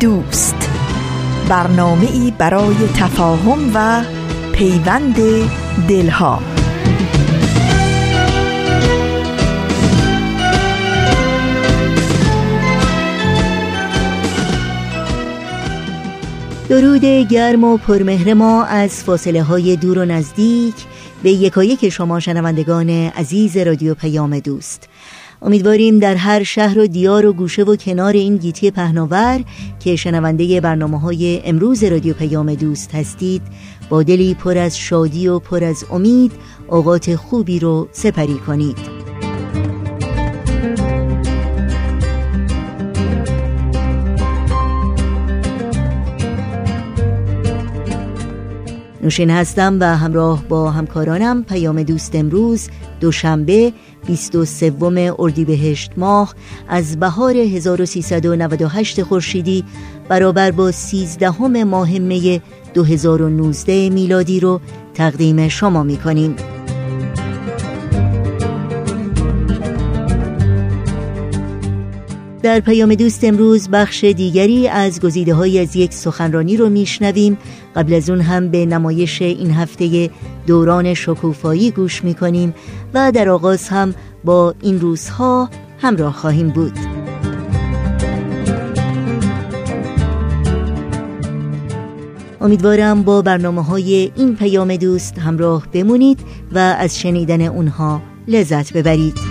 دوست. برنامه ای برای تفاهم و پیوند دلها. درود گرم و پرمهر ما از فاصله های دور و نزدیک. به یکایک شما شنوندگان عزیز رادیو پیام دوست. امیدواریم در هر شهر و دیار و گوشه و کنار این گیتی پهناور که شنونده برنامه های امروز رادیو پیام دوست هستید با دلی پر از شادی و پر از امید اوقات خوبی رو سپری کنید. نوشین هستم و همراه با همکارانم پیام دوست امروز دوشنبه 23 اردیبهشت ماه از بهار 1398 خورشیدی برابر با 13 ماه می 2019 میلادی رو تقدیم شما می کنیم. در پیام دوست امروز بخش دیگری از گزیده های از یک سخنرانی رو میشنویم. قبل از اون هم به نمایش این هفته دوران شکوفایی گوش می‌کنیم و در آغاز هم با این روزها همراه خواهیم بود. امیدوارم با برنامه های این پیام دوست همراه بمونید و از شنیدن اونها لذت ببرید.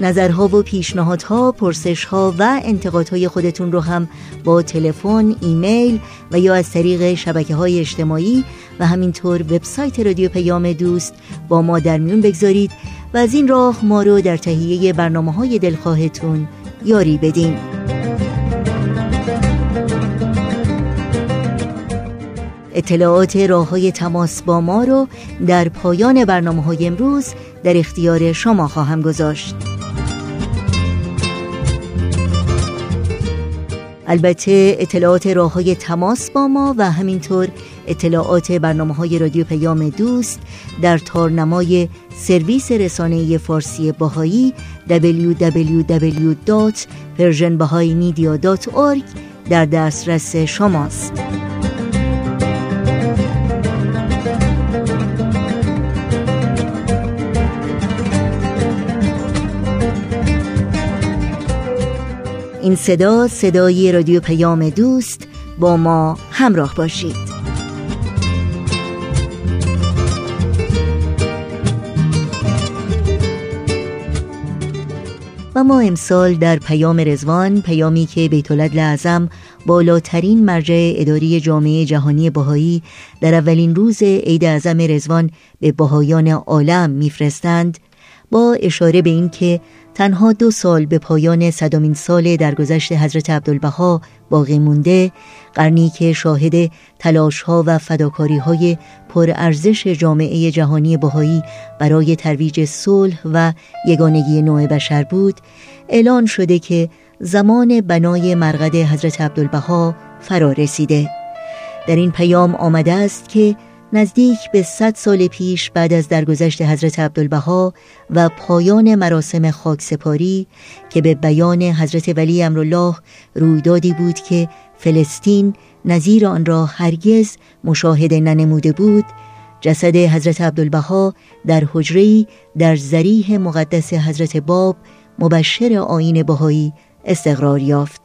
نظرها و پیشنهادها، پرسشها و انتقادهای خودتون رو هم با تلفن، ایمیل و یا از طریق شبکه های اجتماعی و همینطور وبسایت رادیو پیام دوست با ما در میون بگذارید و از این راه ما رو در تهیه برنامه های دلخواهتون یاری بدین. اطلاعات راه های تماس با ما رو در پایان برنامه های امروز در اختیار شما خواهم گذاشت. البته اطلاعات راه های تماس با ما و همینطور اطلاعات برنامه های رادیو پیام دوست در تارنمای سرویس رسانه فارسی باهایی www.persianbahaimedia.org در دسترس شماست. این صدا صدای رادیو پیام دوست با ما همراه باشید. و ما امسال در پیام رزوان پیامی که بیت لعظم بالاترین مرجع اداری جامعه جهانی بهایی در اولین روز عید اعظم رزوان به بهایان عالم میفرستند با اشاره به اینکه تنها دو سال به پایان صدامین سال درگذشت حضرت عبدالبها باقی مونده قرنی که شاهد تلاش ها و فداکاری های پرارزش جامعه جهانی بهایی برای ترویج صلح و یگانگی نوع بشر بود اعلان شده که زمان بنای مرقد حضرت عبدالبها فرا رسیده در این پیام آمده است که نزدیک به صد سال پیش بعد از درگذشت حضرت عبدالبها و پایان مراسم خاکسپاری که به بیان حضرت ولی امرالله رویدادی بود که فلسطین نظیر آن را هرگز مشاهده ننموده بود جسد حضرت عبدالبها در حجری در زریح مقدس حضرت باب مبشر آین بهایی استقرار یافت.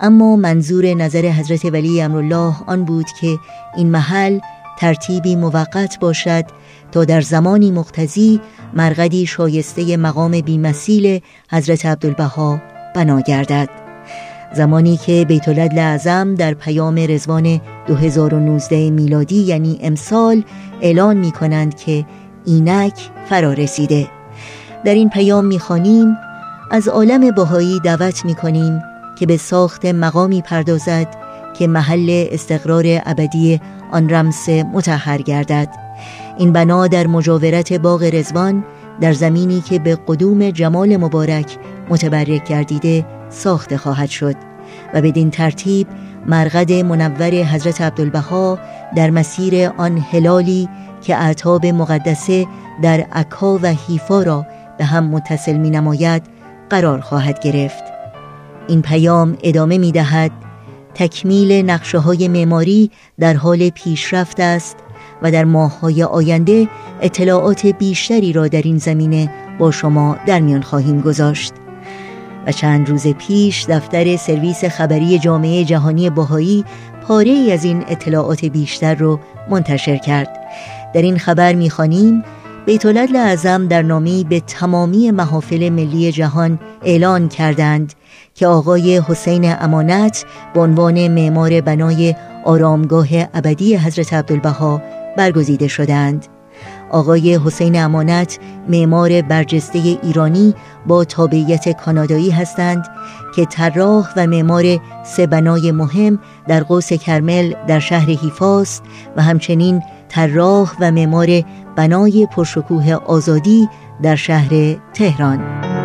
اما منظور نظر حضرت ولی امرالله آن بود که این محل ترتیبی موقت باشد تا در زمانی مقتضی مرقدی شایسته مقام بیمثیل حضرت عبدالبها بنا گردد. زمانی که بیت اعظم در پیام رزوان 2019 میلادی یعنی امسال اعلان می کنند که اینک فرا رسیده در این پیام می‌خوانیم از عالم بهایی دعوت می‌کنیم که به ساخت مقامی پردازد که محل استقرار ابدی آن رمس متحر گردد. این بنا در مجاورت باغ رزوان در زمینی که به قدوم جمال مبارک متبرک گردیده ساخته خواهد شد و بدین ترتیب مرقد منور حضرت عبدالبها در مسیر آن هلالی که اعتاب مقدسه در عکا و حیفا را به هم متصل می نماید قرار خواهد گرفت. این پیام ادامه می دهد تکمیل نقشه های معماری در حال پیشرفت است و در ماههای آینده اطلاعات بیشتری را در این زمینه با شما در میان خواهیم گذاشت. و چند روز پیش دفتر سرویس خبری جامعه جهانی باهایی پاره ای از این اطلاعات بیشتر را منتشر کرد. در این خبر می‌خوانیم بیت اعظم در نامی به تمامی محافل ملی جهان اعلان کردند که آقای حسین امانت به عنوان معمار بنای آرامگاه ابدی حضرت عبدالبها برگزیده شدند. آقای حسین امانت معمار برجسته ایرانی با تابعیت کانادایی هستند که طراح و معمار سه بنای مهم در قوس کرمل در شهر هیفاست و همچنین طراح و معمار بنای پرشکوه آزادی در شهر تهران.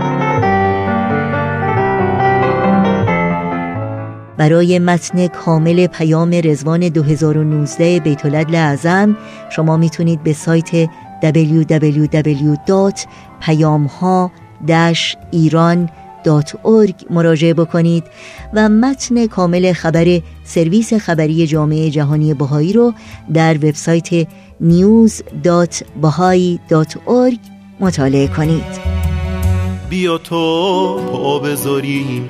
برای متن کامل پیام رزوان 2019 بیت اعظم شما می‌تونید به سایت www.payamha-iran.org مراجعه بکنید و متن کامل خبر سرویس خبری جامعه جهانی بهایی رو در وبسایت news.bahai.org مطالعه کنید. بیا تا پا بذاریم.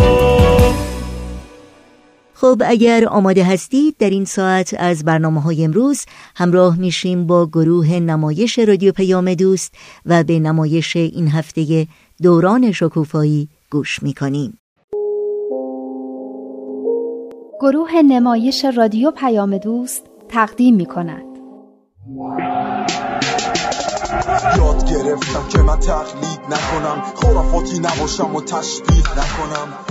خب اگر آماده هستید در این ساعت از برنامه های امروز همراه میشیم با گروه نمایش رادیو پیام دوست و به نمایش این هفته دوران شکوفایی گوش می‌کنیم گروه نمایش رادیو پیام دوست تقدیم می کند. یاد گرفتم که من تقلید نکنم خرافاتی نباشم و تشبیه نکنم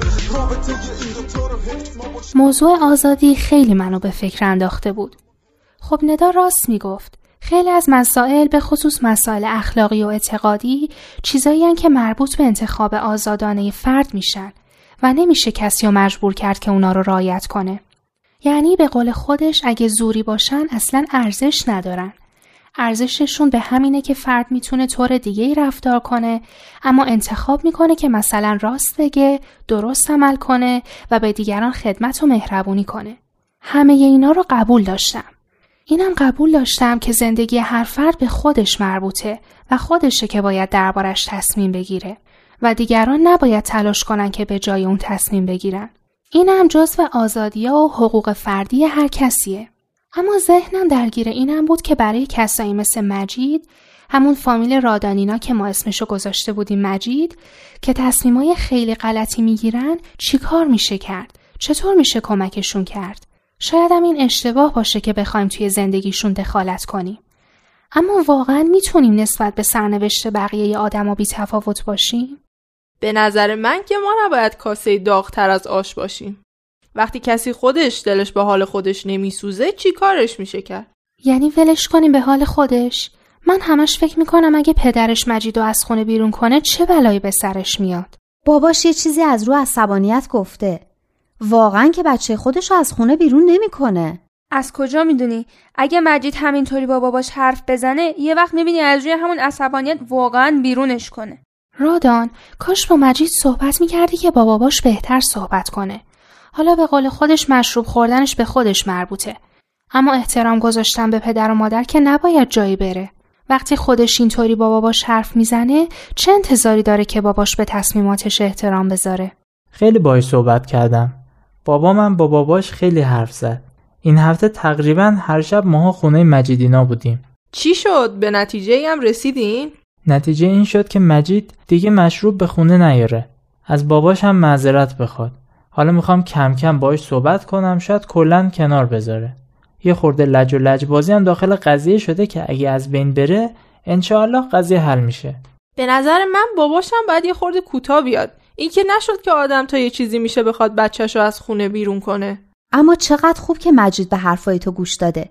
موضوع آزادی خیلی منو به فکر انداخته بود. خب ندا راست می‌گفت. خیلی از مسائل به خصوص مسائل اخلاقی و اعتقادی چیزایی که مربوط به انتخاب آزادانه فرد میشن و نمیشه کسی رو مجبور کرد که اونا رو رایت کنه. یعنی به قول خودش اگه زوری باشن اصلا ارزش ندارن. ارزششون به همینه که فرد می‌تونه طور دیگه ای رفتار کنه اما انتخاب می‌کنه که مثلا راست بگه، درست عمل کنه و به دیگران خدمت و مهربونی کنه. همه اینا رو قبول داشتم. اینم قبول داشتم که زندگی هر فرد به خودش مربوطه و خودشه که باید دربارش تصمیم بگیره و دیگران نباید تلاش کنن که به جای اون تصمیم بگیرن. اینم جزو آزادی و حقوق فردی هر کسیه. اما ذهنم درگیر اینم بود که برای کسایی مثل مجید همون فامیل رادانینا که ما اسمشو گذاشته بودیم مجید که تصمیمای خیلی غلطی می‌گیرن چیکار میشه کرد؟ چطور میشه کمکشون کرد؟ شایدم این اشتباه باشه که بخوایم توی زندگیشون دخالت کنیم. اما واقعا می‌تونیم نسبت به سرنوشت بقیه آدما بی تفاوت باشیم؟ به نظر من که ما نباید کاسه داغتر از آش باشیم. وقتی کسی خودش دلش به حال خودش نمیسوزه چی کارش میشه کرد؟ یعنی ولش کنیم به حال خودش؟ من همش فکر می‌کنم اگه پدرش مجید و از خونه بیرون کنه چه بلایی به سرش میاد؟ باباش یه چیزی از رو عصبانیت گفته. واقعا که بچه خودش رو از خونه بیرون نمی‌کنه. از کجا می‌دونی اگه مجید همینطوری با باباش حرف بزنه یه وقت می‌بینی از روی همون عصبانیت واقعا بیرونش کنه رادان کاش با مجید صحبت می‌کردی که با باباش بهتر صحبت کنه حالا به قول خودش مشروب خوردنش به خودش مربوطه. اما احترام گذاشتن به پدر و مادر که نباید جایی بره. وقتی خودش اینطوری با باباش حرف می‌زنه چه انتظاری داره که باباش به تصمیماتش احترام بذاره؟ خیلی باهاش صحبت کردم. بابا من با باباش خیلی حرف زد. این هفته تقریبا هر شب ماها خونه مجیدینا بودیم. چی شد؟ به نتیجه هم رسیدین؟ نتیجه این شد که مجید دیگه مشروب به خونه نیاره. از باباش هم معذرت بخواد. حالا می‌خوام کم کم باش صحبت کنم شاید کلا کنار بذاره. یه خورده لج و لج بازی هم داخل قضیه شده که اگه از بین بره انشاءالله قضیه حل میشه. به نظر من باباشم باید یه خورده کوتاه بیاد. این که نشد که آدم تا یه چیزی میشه بخواد بچهش رو از خونه بیرون کنه. اما چقدر خوب که مجید به حرفای تو گوش داده.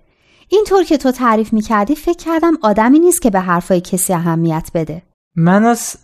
اینطور که تو تعریف می‌کردی فکر کردم آدمی نیست که به حرفای کسی اهمیت بده. من از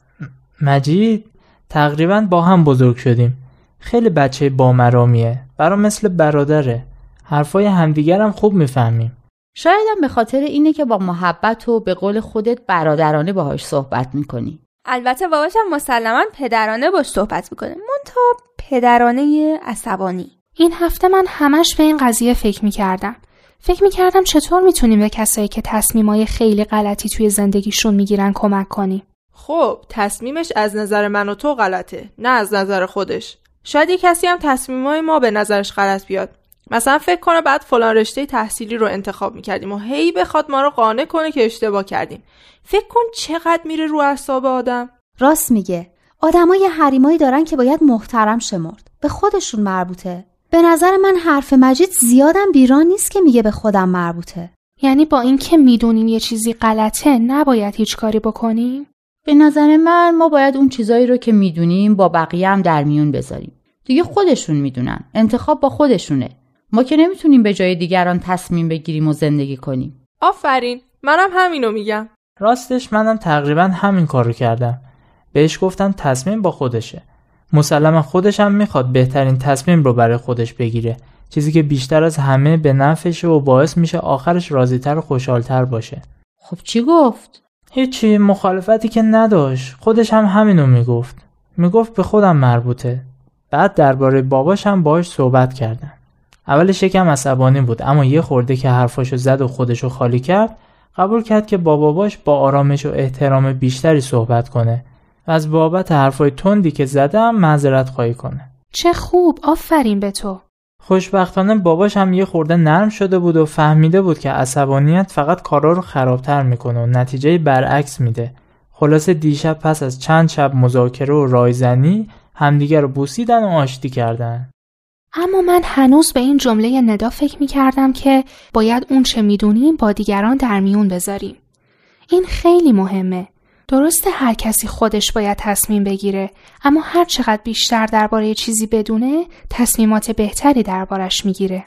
مجید تقریبا با هم بزرگ شدیم. خیلی بچه بامرامیه. برا مثل برادره. حرفای همدیگرم خوب می‌فهمیم. شایدم به خاطر اینه که با محبت و به قول خودت برادرانه باهاش صحبت می‌کنی. البته باباشم مسلما پدرانه باش صحبت می‌کنه. منتها پدرانه عصبانی. این هفته من همش به این قضیه فکر می‌کردم. فکر می‌کردم چطور می‌تونیم به کسایی که تصمیمای خیلی غلطی توی زندگیشون می‌گیرن کمک کنیم. خب تصمیمش از نظر من و تو غلطه نه از نظر خودش. شاید یه کسی هم تصمیمای ما به نظرش غلط بیاد. مثلا فکر کنه بعد فلان رشته تحصیلی رو انتخاب می‌کردیم و هی بخواد ما رو قانع کنه که اشتباه کردیم. فکر کن چقدر میره رو اعصاب آدم. راست میگه. آدمای حریمایی دارن که باید محترم شمرد. به خودشون مربوطه. به نظر من حرف مجید زیادم بیران نیست که میگه به خودم مربوطه. یعنی با اینکه می‌دونیم یه چیزی غلطه نباید هیچ کاری بکنیم؟ به نظر من ما باید اون چیزایی رو که می‌دونیم با بقیه هم در میون بذاریم. دیگه خودشون می‌دونن. انتخاب با خودشونه. ما که نمی‌تونیم به جای دیگران تصمیم بگیریم و زندگی کنیم. آفرین. منم همینو میگم. راستش منم تقریبا همین کارو کردم. بهش گفتم تصمیم با خودشه. مسلما خودش هم می‌خواد بهترین تصمیم رو برای خودش بگیره. چیزی که بیشتر از همه به نفعشه و باعث میشه آخرش راضیتر و خوشحالتر باشه. خب چی گفت؟ هیچی مخالفتی که نداشت. خودش هم همینو می‌گفت. می‌گفت به خودم مربوطه. بعد درباره باباش هم باهاش صحبت کردم. اولش یکم عصبانی بود اما یه خورده که حرفاشو زد و خودشو خالی کرد قبول کرد که با باباش با آرامش و احترام بیشتری صحبت کنه و از بابت حرفای تندی که زدم معذرت خواهی کنه. چه خوب آفرین به تو. خوشبختانه باباش هم یه خورده نرم شده بود و فهمیده بود که عصبانیت فقط کارا رو خرابتر می‌کنه و نتیجه برعکس میده. خلاصه دیشب پس از چند شب مذاکره و رایزنی همدیگر رو بوسیدن و آشتی کردن اما من هنوز به این جمله ندا فکر می کردم که باید اون چه می‌دونیم با دیگران در میون بذاریم. این خیلی مهمه. درسته هر کسی خودش باید تصمیم بگیره اما هر چقدر بیشتر درباره چیزی بدونه تصمیمات بهتری دربارش می‌گیره.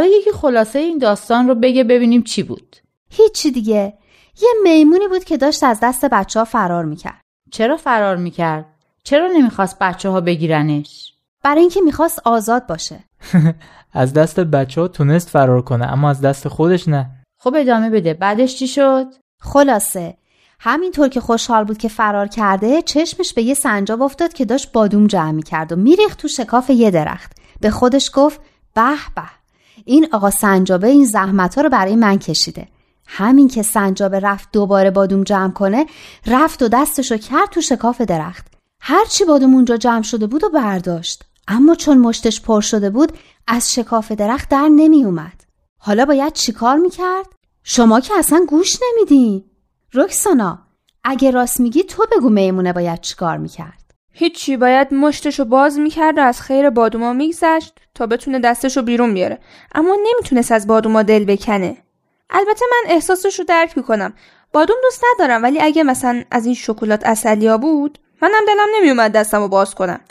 حالا یکی خلاصه این داستان رو بگه ببینیم چی بود. هیچی دیگه. یه میمونی بود که داشت از دست بچه ها فرار می‌کرد. چرا فرار می‌کرد؟ چرا نمی‌خواست بچه ها بگیرنش؟ برای اینکه می‌خواست آزاد باشه. از دست بچه ها تونست فرار کنه اما از دست خودش نه. خب ادامه بده. بعدش چی شد؟ خلاصه. همینطور که خوشحال بود که فرار کرده چشمش به یه سنجاب افتاد که داشت بادوم جمع می‌کرد و میریخت تو شکاف یه درخت. به خودش گفت به به. این آقا سنجابه این زحمت ها رو برای من کشیده. همین که سنجابه رفت دوباره بادوم جمع کنه رفت و دستشو کرد تو شکاف درخت. هرچی بادوم اونجا جمع شده بود و برداشت. اما چون مشتش پر شده بود از شکاف درخت در نمی اومد حالا باید چیکار می‌کرد؟ شما که اصلا گوش نمیدین. رکسانا اگه راست میگی تو بگو میمونه باید چیکار می‌کرد. هیچی باید مشتشو باز می‌کرد و از خیر بادوما میگذشت تا بتونه دستشو بیرون بیاره. اما نمی‌تونست از بادوما دل بکنه. البته من احساسش رو درک می‌کنم. بادوم دوست ندارم ولی اگه مثلا از این شکلات اصلیا بود منم دلم نمیومد دستم رو باز کنم.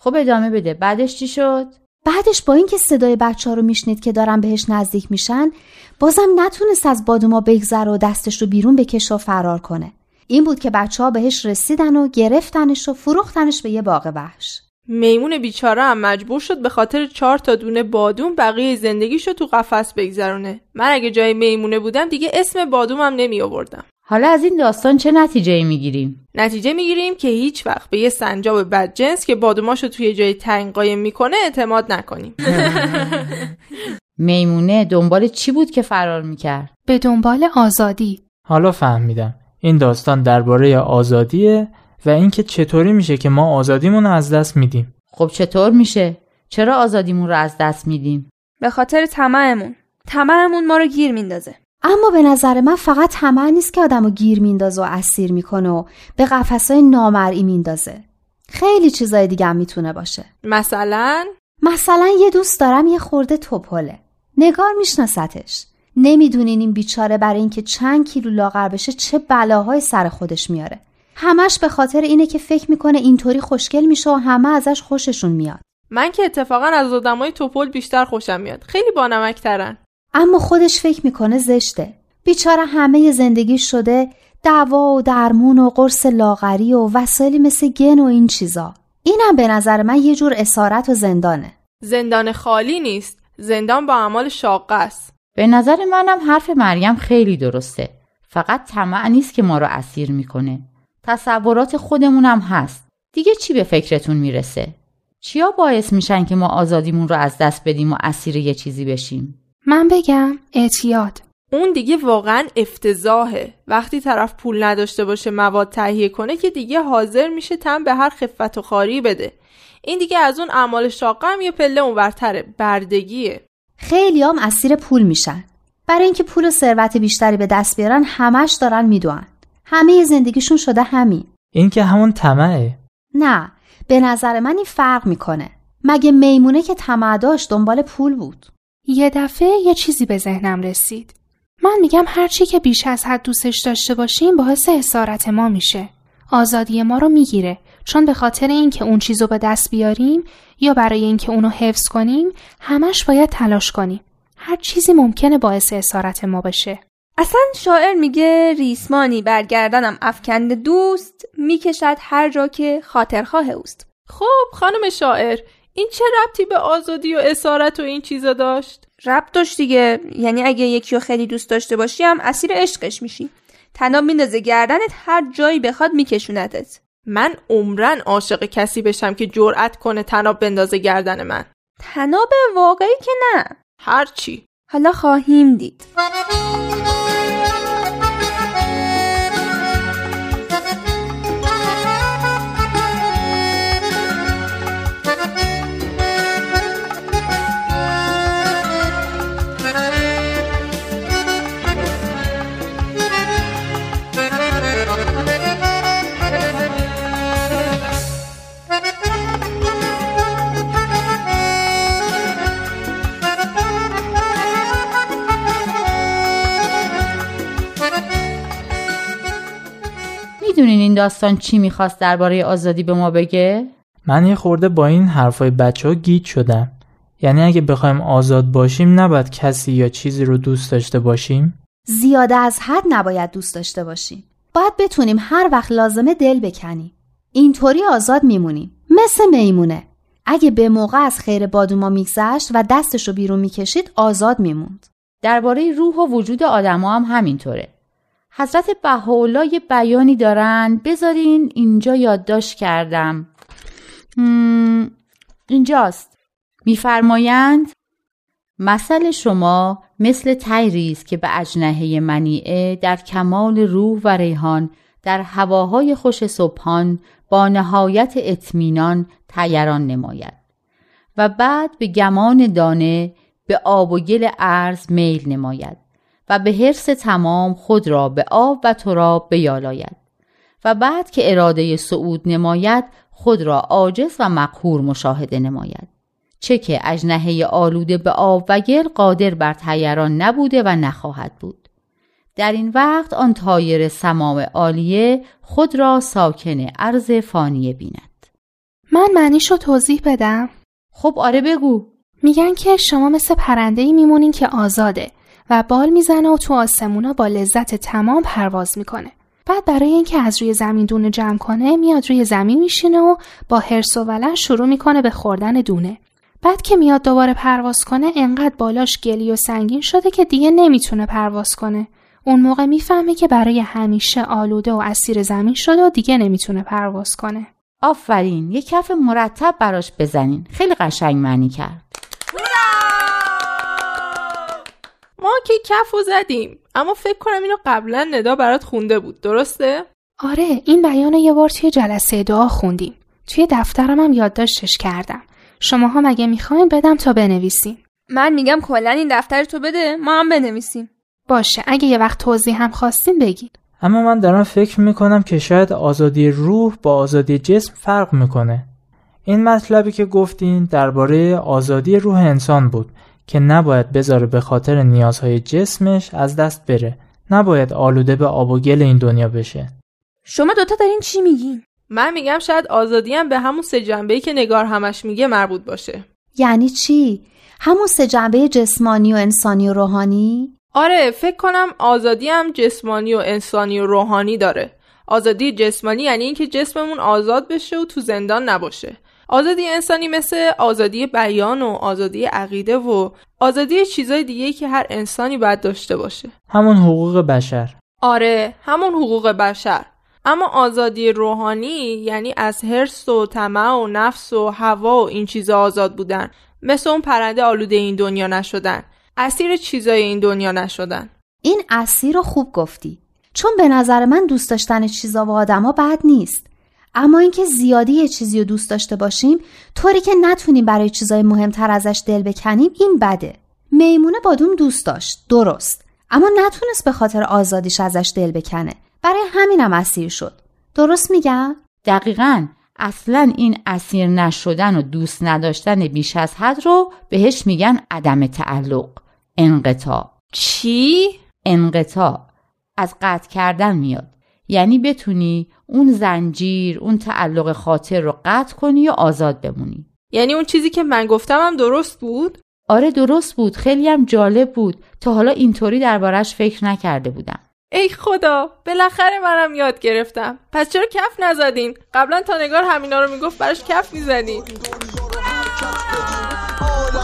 خب ادامه بده. بعدش چی شد؟ بعدش با اینکه صدای بچه ها رو میشنید که دارن بهش نزدیک میشن بازم نتونست از بادوما بگذره و دستش رو بیرون بکشه و فرار کنه. این بود که بچه ها بهش رسیدن و گرفتنش و فروختنش به یه باغ وحش. میمون بیچاره هم مجبور شد به خاطر چهار تا دونه بادوم بقیه زندگیشو تو قفس بگذرونه. من اگه جای میمونه بودم دیگه اسم بادومم نمی آوردم. حالا از این داستان چه نتیجه می‌گیریم؟ نتیجه می‌گیریم که هیچ وقت به یه سنجاب بدجنس که بادوماشو توی جای تنگ قایم می‌کنه اعتماد نکنیم. میمونه دنبال چی بود که فرار می‌کرد؟ به دنبال آزادی. حالا فهمیدم. این داستان درباره آزادیه و اینکه چطوری میشه که ما آزادیمون رو از دست میدیم. خب چطور میشه؟ چرا آزادیمون رو از دست میدیم؟ به خاطر طمعمون. طمعمون ما رو گیر میندازه. اما به نظر من فقط طمع نیست که آدمو گیر میندازه و اسیر می‌کنه و به قفسای نامرئی میندازه. خیلی چیزای دیگه هم می‌تونه باشه. مثلا؟ مثلا یه دوست دارم یه خورده توپله. نگار میشناستش نمی‌دونین این بیچاره برای اینکه چند کیلو لاغر بشه چه بلاهای سر خودش میاره. همش به خاطر اینه که فکر می‌کنه اینطوری خوشگل میشه و همه ازش خوششون میاد. من که اتفاقا از آدمای توپل بیشتر خوشم میاد. خیلی بانمکترن. اما خودش فکر می‌کنه زشته. بیچاره همه زندگی شده دوا و درمون و قرص لاغری و وسایلی مثل گن و این چیزا. اینم به نظر من یه جور اسارت و زندانه. زندان خالی نیست. زندان با اعمال شاقه است. به نظر منم حرف مریم خیلی درسته. فقط طمع نیست که ما رو اسیر می‌کنه. تصورات خودمونم هست. دیگه چی به فکرتون می‌رسه؟ چیا باعث میشن که ما آزادیمون رو از دست بدیم و اسیر یه چیزی بشیم؟ من بگم اعتیاد. اون دیگه واقعا افتضاحه. وقتی طرف پول نداشته باشه مواد تهیه کنه که دیگه حاضر میشه تن به هر خفت و خاری بده. این دیگه از اون اعمال شاقه هم یه پله اونورتره. بردگیه. خیلی هم اسیر پول میشن. برای اینکه پول و ثروت بیشتری به دست بیارن همش دارن می‌دونن همه زندگیشون شده همین. این که همون طمعه. نه به نظر من این فرق می‌کنه. مگه میمونه که طمع داشت دنبال پول بود؟ یه دفعه یه چیزی به ذهنم رسید. من میگم هرچی که بیش از حد دوستش داشته باشیم باعث اسارت ما میشه. آزادی ما رو می‌گیره. چون به خاطر اینکه اون چیزو به دست بیاریم یا برای اینکه اونو حفظ کنیم همش باید تلاش کنیم. هر چیزی ممکنه باعث اسارت ما بشه. اصلا شاعر میگه ریسمانی برگردنم افکند دوست می‌کشد هر جا که خاطرخواه اوست. خب خانم شاعر این چه ربطی به آزادی و اسارت و این چیزا داشت؟ ربط داشت دیگه. یعنی اگه یکی رو خیلی دوست داشته باشی هم اسیر عشقش میشی. تناب میندازه گردنت هر جایی بخواد میکشونتت. من عمرن عاشق کسی بشم که جرأت کنه تناب بندازه گردن من. تناب واقعی که نه. هرچی حالا خواهیم دید. می‌دونین این داستان چی می‌خواست درباره آزادی به ما بگه؟ من یه خورده با این حرفای بچه ها گیج شدم. یعنی اگه بخوایم آزاد باشیم نباید کسی یا چیزی رو دوست داشته باشیم؟ زیاده از حد نباید دوست داشته باشیم. باید بتونیم هر وقت لازمه دل بکنیم. اینطوری آزاد میمونیم. مثل میمونه. اگه به موقع از خیر بادوما میگذشت و دستش رو بیرون می‌کشید آزاد میموند. درباره روح و وجود آدما هم همینطوره. حضرت بهاءالله یه بیانی دارن بذارین اینجا یادداشت کردم. اینجاست. میفرمایند مثل شما مثل تیری است که به اجنهه منیعه در کمال روح و ریحان در هواهای خوش صبحان با نهایت اطمینان تیران نماید. و بعد به گمان دانه به آب و گل ارز میل نماید. و به حرس تمام خود را به آب و تراب بیالاید و بعد که اراده صعود نماید خود را عاجز و مقهور مشاهده نماید. چه که اجنهه آلوده به آب و گل قادر بر تیران نبوده و نخواهد بود. در این وقت آن تایر سمام عالیه خود را ساکن عرض فانیه بیند. من معنیشو توضیح بدم؟ خب آره بگو. میگن که شما مثل پرنده ای میمونین که آزاده. و بال می‌زنه و تو آسمونا با لذت تمام پرواز می‌کنه. بعد برای اینکه از روی زمین دونه جمع کنه میاد روی زمین میشینه و با حرس و ولن شروع می‌کنه به خوردن دونه. بعد که میاد دوباره پرواز کنه انقدر بالاش گلی و سنگین شده که دیگه نمی‌تونه پرواز کنه. اون موقع می‌فهمه که برای همیشه آلوده و اسیر زمین شده و دیگه نمی‌تونه پرواز کنه. آفرین یه کف مرتب براش بزنین. خیلی قشنگ معنی کرد. ما که کف و زدیم. اما فکر کنم اینو قبلا ندا برات خونده بود. درسته؟ آره این بیان یه بار توی جلسه دعا خوندیم. توی دفترم هم یادداشتش کردم. شماها مگه می‌خواین بدم تا بنویسین؟ من میگم کلا این دفتر تو بده ما هم بنویسیم. باشه اگه یه وقت توضیح هم خواستین بگید اما من دارم فکر می‌کنم که شاید آزادی روح با آزادی جسم فرق می‌کنه. این مطلبی که گفتین درباره آزادی روح انسان بود. که نباید بذاره به خاطر نیازهای جسمش از دست بره. نباید آلوده به آب و گل این دنیا بشه. شما دوتا دارین چی میگین؟ من میگم شاید آزادی هم به همون سه جنبه که نگار همش میگه مربوط باشه. یعنی چی؟ همون سه جنبه جسمانی و انسانی و روحانی؟ آره فکر کنم آزادی هم جسمانی و انسانی و روحانی داره. آزادی جسمانی یعنی اینکه جسممون آزاد بشه و تو زندان نباشه. آزادی انسانی مثل آزادی بیان و آزادی عقیده و آزادی چیزای دیگه که هر انسانی باید داشته باشه. همون حقوق بشر. آره همون حقوق بشر. اما آزادی روحانی یعنی از حرس و طمع و نفس و هوا و این چیزا آزاد بودن. مثل اون پرنده آلوده این دنیا نشدن. اسیر چیزای این دنیا نشدن. این اسیر رو خوب گفتی. چون به نظر من دوست داشتن چیزا و آدما بد نیست. اما اینکه زیادی یه چیزی رو دوست داشته باشیم طوری که نتونیم برای چیزای مهمتر ازش دل بکنیم این بده. میمونه بادوم دوست داشت. درست. اما نتونست به خاطر آزادیش ازش دل بکنه. برای همینم اسیر شد. درست میگم؟ دقیقا. اصلا این اسیر نشدن و دوست نداشتن بیش از حد رو بهش میگن عدم تعلق. انقطاع. چی؟ انقطاع. از قطع کردن میاد. یعنی بتونی اون زنجیر اون تعلق خاطر رو قطع کنی و آزاد بمونی. یعنی اون چیزی که من گفتم هم درست بود؟ آره درست بود. خیلی هم جالب بود. تا حالا اینطوری دربارش فکر نکرده بودم. ای خدا بالاخره منم یاد گرفتم. پس چرا کف نزدین؟ قبلا تا نگار همینا رو می‌گفت براش کف می‌زدین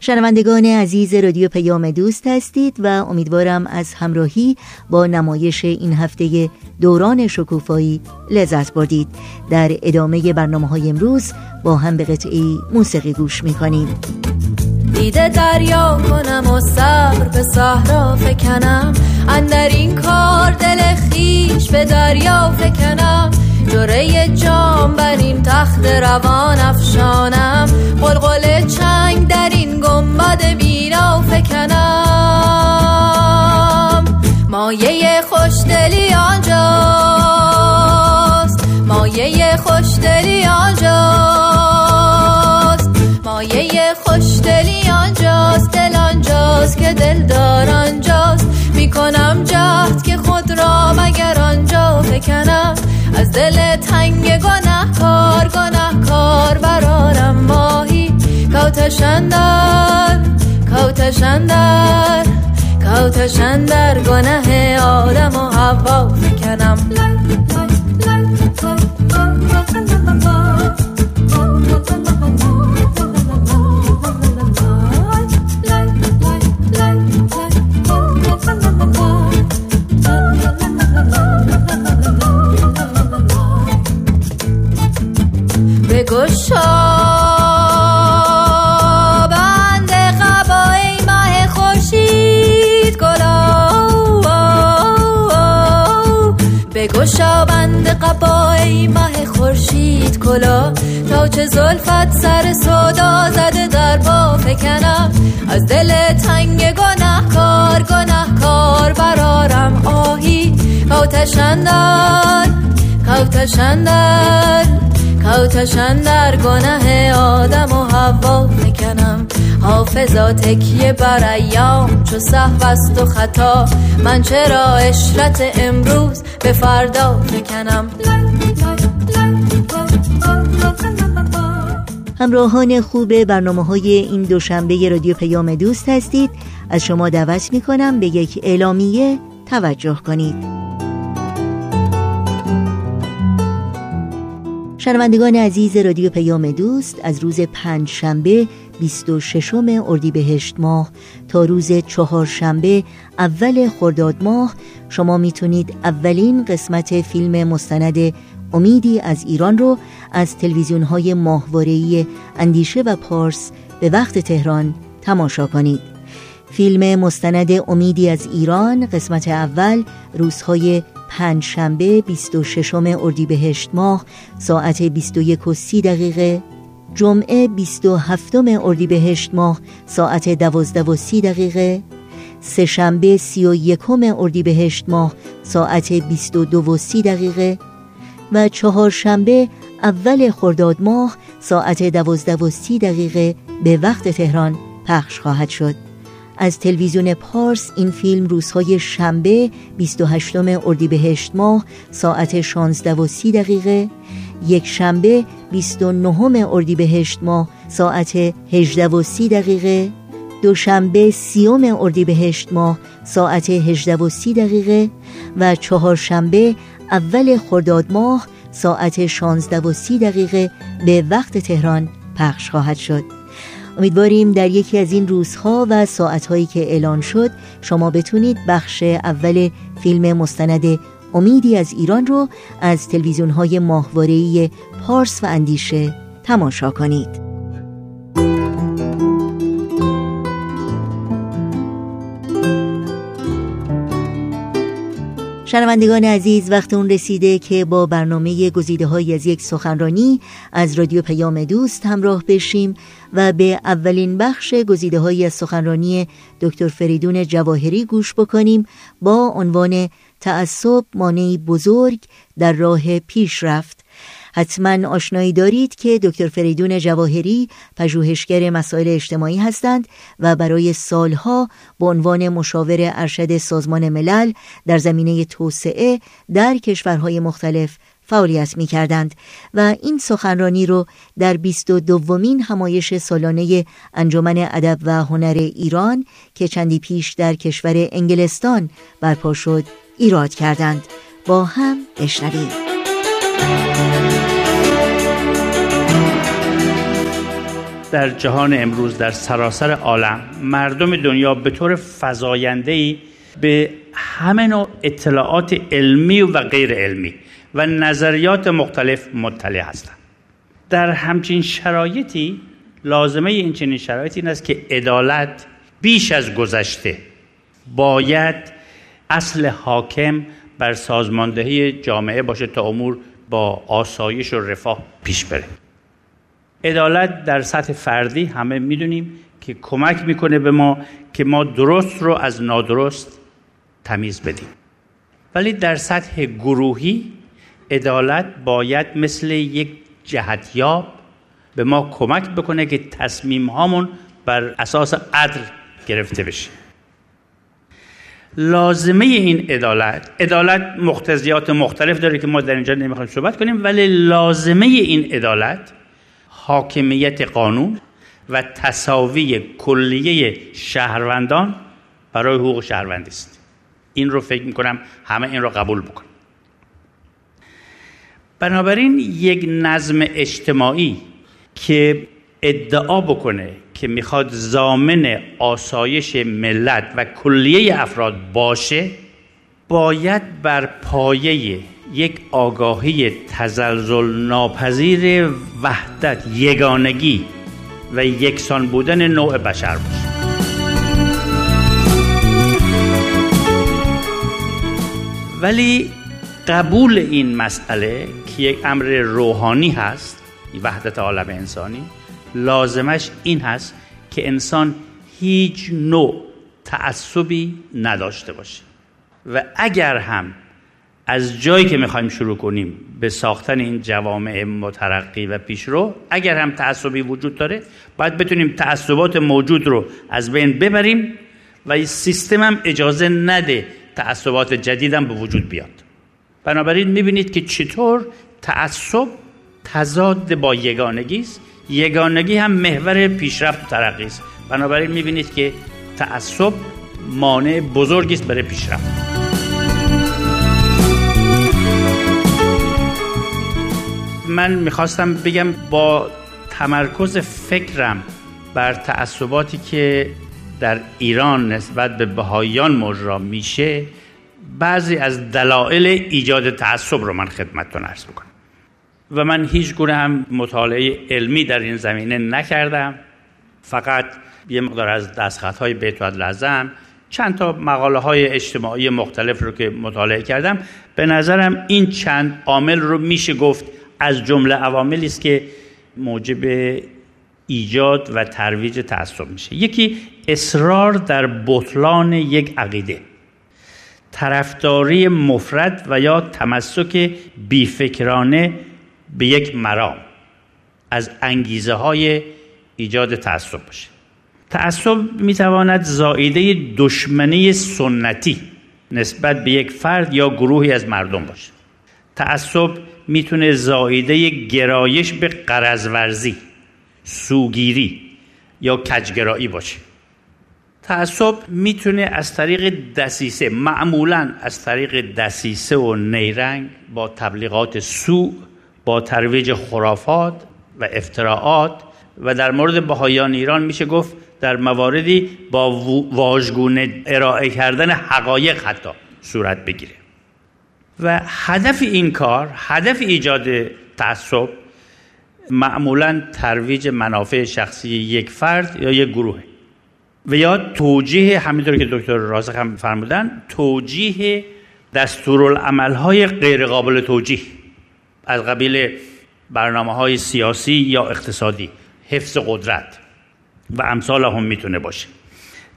شنوندگان عزیز رادیو پیام دوست هستید و امیدوارم از همراهی با نمایش این هفته دوران شکوفایی لذت بردید. در ادامه برنامه های امروز با هم به قطعی موسیقی گوش می‌کنیم. دیده دریا کنم و صبر به صحرا فکنم اندر این کار دل خیش به دریا فکنم جره جام بر این تخت روان افشانم. قلقل گنبد بینا فکنم. مایه خوشدلی آنجاست. مایه خوشدلی آنجاست. مایه خوشدلی آنجاست. دل آنجاست که دل دار آنجاست. می‌کنم جهد که خود را مگر آنجا فکنم از دل تنگ گناه کار گناه کار برارم ماهی. کوتشندر کوتشندر کوتشندر گناه آدم و هوا فکنم خورشید کلا. تا چه زلفت سر صدا زده در با فکنم. از دل تنگ گناه کار گناه کار برارم آهی کوتشندر کوتشندر کوتشن در گناه آدم و هوا فکنم. حافظا تکیه بر ایام. چو صحو است و خطا. من چرا اشرت امروز به فردا فکنم؟ همراهان خوب برنامه های این دوشنبه رادیو پیام دوست هستید. از شما دعوت می کنم به یک اعلامیه توجه کنید. شنوندگان عزیز رادیو پیام دوست از روز پنج شنبه 26 اردیبهشت ماه تا روز چهارشنبه اول خرداد ماه شما می‌تونید اولین قسمت فیلم مستند امیدی از ایران رو از تلویزیون های ماهواره‌ای اندیشه و پارس به وقت تهران تماشا کنید. فیلم مستند امیدی از ایران قسمت اول روزهای پنج شنبه 26 اردیبهشت ماه ساعت 21 و 30 دقیقه. جمعه 27 اردیبهشت ماه ساعت 12 و 30 دقیقه. سه شنبه 31 اردیبهشت ماه ساعت 22 و 30 دقیقه. و چهارشنبه اول خرداد ماه ساعت 12 و 30 دقیقه به وقت تهران پخش خواهد شد. از تلویزیون پارس این فیلم روزهای شنبه 28 اردیبهشت ماه ساعت 16 و 30 دقیقه یک شنبه 29 اردیبهشت ماه ساعت 18 و 30 دقیقه دوشنبه سیوم اردیبهشت ماه ساعت 18 و 30 دقیقه و چهارشنبه اول خرداد ماه ساعت 16 و 30 دقیقه به وقت تهران پخش خواهد شد. امیدواریم در یکی از این روزها و ساعتهایی که اعلان شد شما بتونید بخش اول فیلم مستند امیدی از ایران رو از تلویزیون های پارس و اندیشه تماشا کنید. شنوندگان عزیز وقت اون رسیده که با برنامه گزیده های از یک سخنرانی از رادیو پیام دوست همراه بشیم و به اولین بخش گزیده های از سخنرانی دکتر فریدون جواهری گوش بکنیم با عنوان تعصب مانعی بزرگ در راه پیشرفت. حتما آشنایی دارید که دکتر فریدون جواهری پژوهشگر مسائل اجتماعی هستند و برای سالها به عنوان مشاور ارشد سازمان ملل در زمینه توسعه در کشورهای مختلف فعالیت می کردند و این سخنرانی رو در بیست و دومین همایش سالانه انجمن ادب و هنر ایران که چندی پیش در کشور انگلستان برپا شد ایراد کردند. با هم بشنویم. در جهان امروز در سراسر عالم مردم دنیا به طور فزاینده‌ای به همه نوع اطلاعات علمی و غیر علمی و نظریات مختلف مطلع هستند. در همچین شرایطی لازمه این چنین شرایطی این است که عدالت بیش از گذشته باید اصل حاکم بر سازماندهی جامعه باشه تا امور با آسایش و رفاه پیش بره عدالت در سطح فردی همه می‌دونیم که کمک می‌کنه به ما که ما درست رو از نادرست تمیز بدیم. ولی در سطح گروهی عدالت باید مثل یک جهتیاب به ما کمک بکنه که تصمیم هامون بر اساس عدل گرفته بشه. لازمه این عدالت عدالت مختزیات مختلف داره که ما در اینجا نمی‌خوایم صحبت کنیم ولی لازمه این عدالت حاکمیت قانون و تصاوی کلیه شهروندان برای حقوق شهروندی است. این رو فکر می‌کنم همه این رو قبول بکنیم. بنابراین یک نظم اجتماعی که ادعا بکنه که می‌خواد زامن آسایش ملت و کلیه افراد باشه باید بر پایه یک آگاهی تزلزل ناپذیر وحدت یگانگی و یکسان بودن نوع بشر باشه. ولی قبول این مسئله که یک امر روحانی هست وحدت عالم انسانی لازمش این هست که انسان هیچ نوع تعصبی نداشته باشه. و اگر هم از جایی که می‌خوایم شروع کنیم به ساختن این جوامع مترقی و پیشرو اگر هم تعصبی وجود داره باید بتونیم تعصبات موجود رو از بین ببریم و سیستم هم اجازه نده تعصبات جدیدم به وجود بیاد. بنابراین می‌بینید که چطور تعصب تضاد با یگانگی است یگانگی هم محور پیشرفت ترقی است. بنابراین می‌بینید که تعصب مانع بزرگی است برای پیشرفت. من می‌خواستم بگم با تمرکز فکرم بر تعصباتی که در ایران نسبت به بهاییان مجرا میشه بعضی از دلایل ایجاد تعصب رو من خدمتتون عرض بکنم و من هیچ گونه هم مطالعه علمی در این زمینه نکردم. فقط یه مقدار از دستخط های بیت لازم چند تا مقاله های اجتماعی مختلف رو که مطالعه کردم. به نظرم این چند عامل رو میشه گفت از جمله عواملی است که موجب ایجاد و ترویج تعصب میشه. یکی اصرار در بطلان یک عقیده. طرفداری مفرد و یا تمسک بیفکرانه به یک مرام از انگیزه های ایجاد تعصب باشه. تعصب می‌تواند زائیده دشمنی سنتی نسبت به یک فرد یا گروهی از مردم باشه. تعصب می‌تونه زایده گرایش به قرضورزی سوگیری یا کجگرایی باشه. تعصب می‌تونه از طریق دسیسه معمولا از طریق دسیسه و نیرنگ با تبلیغات سوء با ترویج خرافات و افتراعات و در مورد بهایان ایران میشه گفت در مواردی با واژگونه ارائه کردن حقایق حتی صورت بگیره. و هدف این کار هدف ایجاد تعصب معمولا ترویج منافع شخصی یک فرد یا یک گروه. و یا توجیه همینطور که دکتر رازق هم فرمودن توجیه دستورالعمل های غیر قابل توجیه. از قبیل برنامه های سیاسی یا اقتصادی. حفظ قدرت. و امثال هم می‌تونه باشه.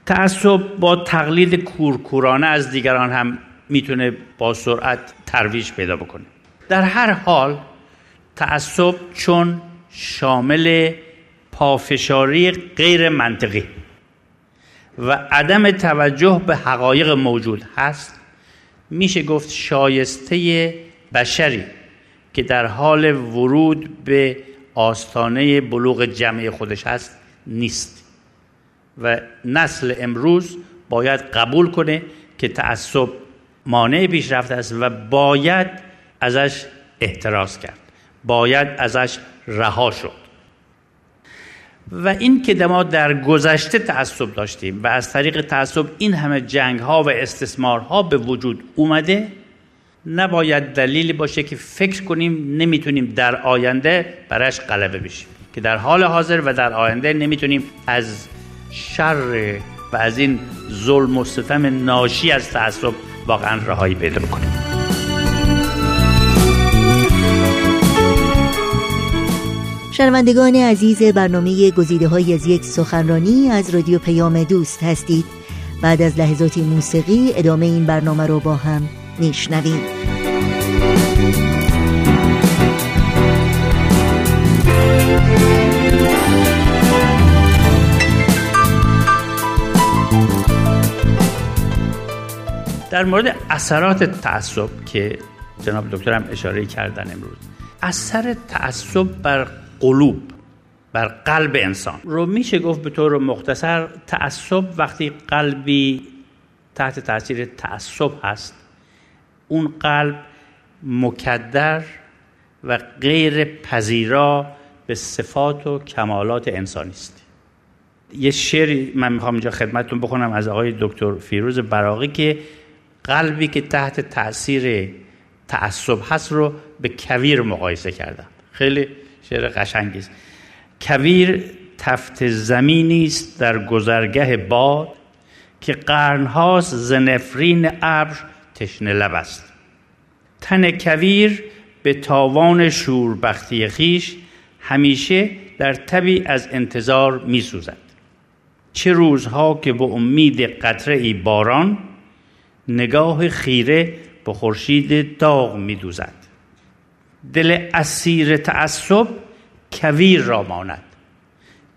تعصب با تقلید کورکورانه از دیگران هم می‌تونه با سرعت ترویج پیدا بکنه. در هر حال تعصب چون شامل پافشاری غیر منطقی و عدم توجه به حقایق موجود هست میشه گفت شایسته بشری. که در حال ورود به آستانه بلوغ جمعی خودش هست نیست. و نسل امروز باید قبول کنه که تعصب مانع پیشرفت است و باید ازش احتراز کرد. باید ازش رها شد. و این که ما در گذشته تعصب داشتیم و از طریق تعصب این همه جنگ ها و استثمارها به وجود اومده نباید دلیلی باشه که فکر کنیم نمی‌تونیم در آینده برش غلبه بشیم. که در حال حاضر و در آینده نمی‌تونیم از شر و از این ظلم و ستم ناشی از تعصب واقعا رهایی پیدا بکنیم. شنوندگان عزیز برنامه گزیده های از یک سخنرانی از رادیو پیام دوست هستید. بعد از لحظاتی موسیقی ادامه این برنامه رو با هم میشنویم. در مورد اثرات تعصب که جناب دکتر هم اشاره کردن امروز. اثر تعصب بر قلوب بر قلب انسان. رو میشه گفت به طور مختصر تعصب وقتی قلبی تحت تاثیر تعصب هست. اون قلب مکدر و غیر پذیرا به صفات و کمالات انسانی است. یه شعری من می‌خوام اینجا خدمتتون بخونم از آقای دکتر فیروز براقی که قلبی که تحت تاثیر تعصب هست رو به کویر مقایسه کردم خیلی شعر قشنگی است. کویر تفت زمینی است در گذرگه باد که قرنهاست زنفرین ابر تشنه لب است. تن کویر به تاوان شوربختی خیش همیشه در تبی از انتظار می سوزد چه روزها که به امید قطره ای باران نگاه خیره به خورشید داغ می دوزد دل اسیر تعصب کویر را ماند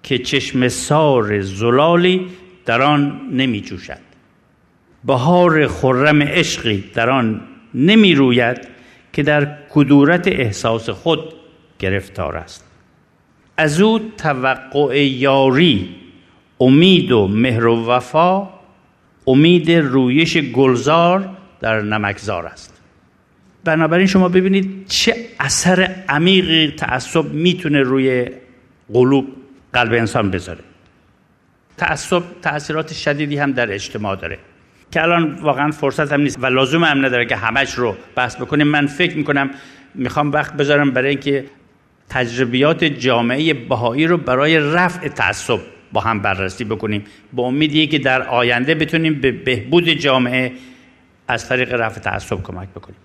که چشم سار زلالی در آن نمی جوشد بهار خرم عشقی در آن نمی روید که در کدورت احساس خود گرفتار است. از او توقع یاری امید و مهر و وفا امید رویش گلزار در نمکزار است. بنابراین شما ببینید چه اثر عمیقی تعصب می‌تونه روی قلوب قلب انسان بذاره. تعصب تاثیرات شدیدی هم در اجتماع داره. که الان واقعا فرصت هم نیست و لازم هم نداره که همش رو بحث بکنیم. من فکر می‌کنم می‌خوام وقت بذارم برای اینکه تجربیات جامعه بهایی رو برای رفع تعصب با هم بررسی بکنیم. با امیدی که در آینده بتونیم به بهبود جامعه از طریق رفع تعصب کمک بکنیم.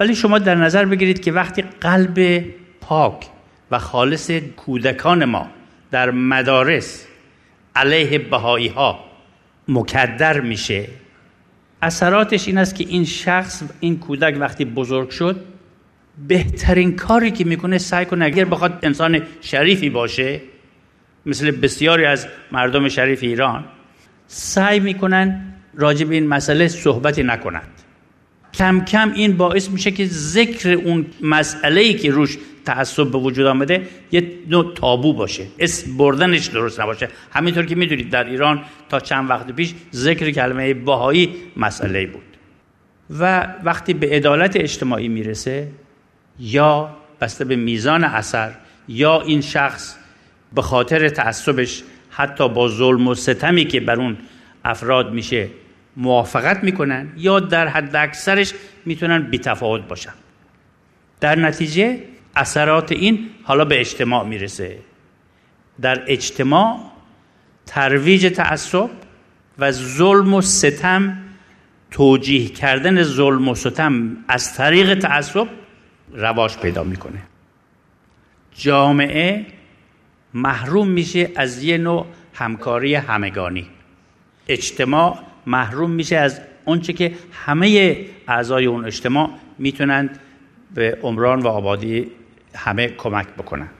ولی شما در نظر بگیرید که وقتی قلب پاک و خالص کودکان ما در مدارس علیه بهایی ها مکدر میشه اثراتش این است که این شخص این کودک وقتی بزرگ شد بهترین کاری که می‌کنه سعی کنه اگر بخواد انسان شریفی باشه مثل بسیاری از مردم شریف ایران سعی می‌کنن راجع به این مسئله صحبتی نکنند. کم کم این باعث میشه که ذکر اون مسئله ای که روش تعصب به وجود آمده یه نوع تابو باشه. اسم بردنش درست نباشه. همینطور که می‌دونید در ایران تا چند وقت پیش ذکر کلمه باهایی مسئله بود. و وقتی به عدالت اجتماعی می‌رسه یا بسته به میزان اثر یا این شخص به خاطر تعصبش حتی با ظلم و ستمی که بر اون افراد میشه موافقت می‌کنن یا در حد اکثرش می‌تونن بیتفاوت باشن. در نتیجه اثرات این حالا به اجتماع می‌رسه. در اجتماع ترویج تعصب و ظلم و ستم توجیه کردن ظلم و ستم از طریق تعصب رواج پیدا می‌کنه. جامعه محروم میشه از یه نوع همکاری همگانی. اجتماع محروم میشه از اونچه که همه اعضای اون اجتماع می‌تونند به عمران و آبادی همه کمک بکنند.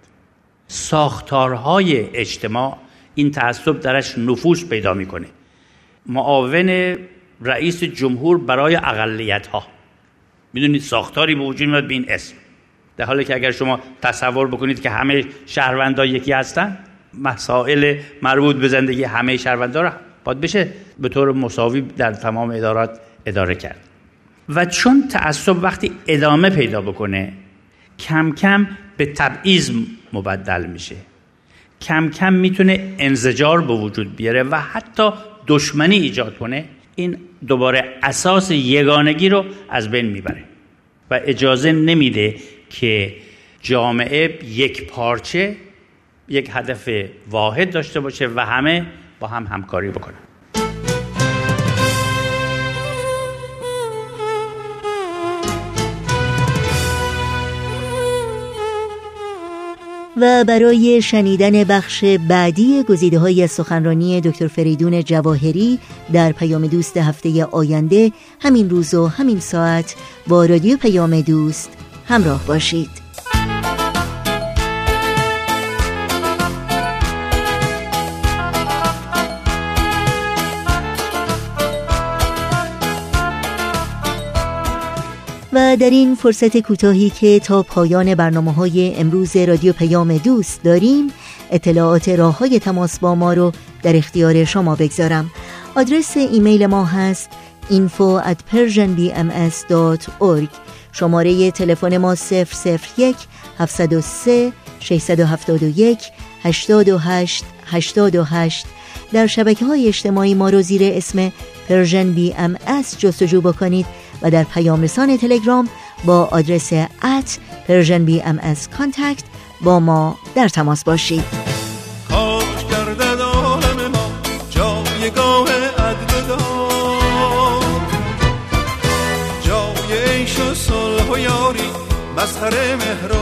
ساختارهای اجتماع این تعصب درش نفوذ پیدا می‌کنه. معاون رئیس جمهور برای اقلیت ها می‌دونید ساختاری به وجود میاد به این اسم. در حالی که اگر شما تصور بکنید که همه شهروندها یکی هستن مسائل مربوط به زندگی همه شهروندها را باید بشه به طور مساوی در تمام ادارات اداره کرد. و چون تعصب وقتی ادامه پیدا بکنه کم کم به تبعیض مبدل میشه. کم کم می‌تونه انزجار به وجود بیاره و حتی دشمنی ایجاد کنه. این دوباره اساس یگانگی رو از بین می‌بره و اجازه نمیده که جامعه یک پارچه یک هدف واحد داشته باشه و همه با هم همکاری بکنن. و برای شنیدن بخش بعدی گزیده های سخنرانی دکتر فریدون جواهری در پیام دوست هفته آینده همین روز و همین ساعت با رادیو پیام دوست همراه باشید. و در این فرصت کوتاهی که تا پایان برنامه های امروز رادیو پیام دوست داریم اطلاعات راه های تماس با ما رو در اختیار شما بگذارم. آدرس ایمیل ما هست info at persianbms.org شماره تلفن ما 001 703 671 828 828 در شبکه های اجتماعی ما رو زیر اسم Persian BMS جستجو بکنید و در پیام رسان تلگرام با آدرس at Persian BMS contact با ما در تماس باشید. کاش یاری مظهر مهر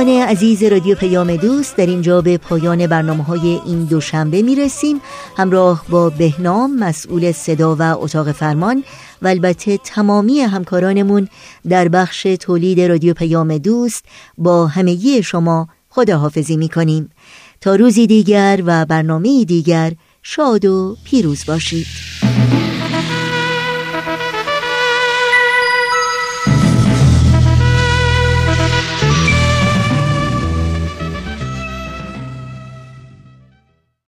شنوندگان عزیز رادیو پیام دوست در اینجا به پایان برنامه های این دوشنبه می رسیم همراه با بهنام مسئول صدا و اتاق فرمان و البته تمامی همکارانمون در بخش تولید رادیو پیام دوست با همگی شما خداحافظی می کنیم تا روزی دیگر و برنامه دیگر شاد و پیروز باشید.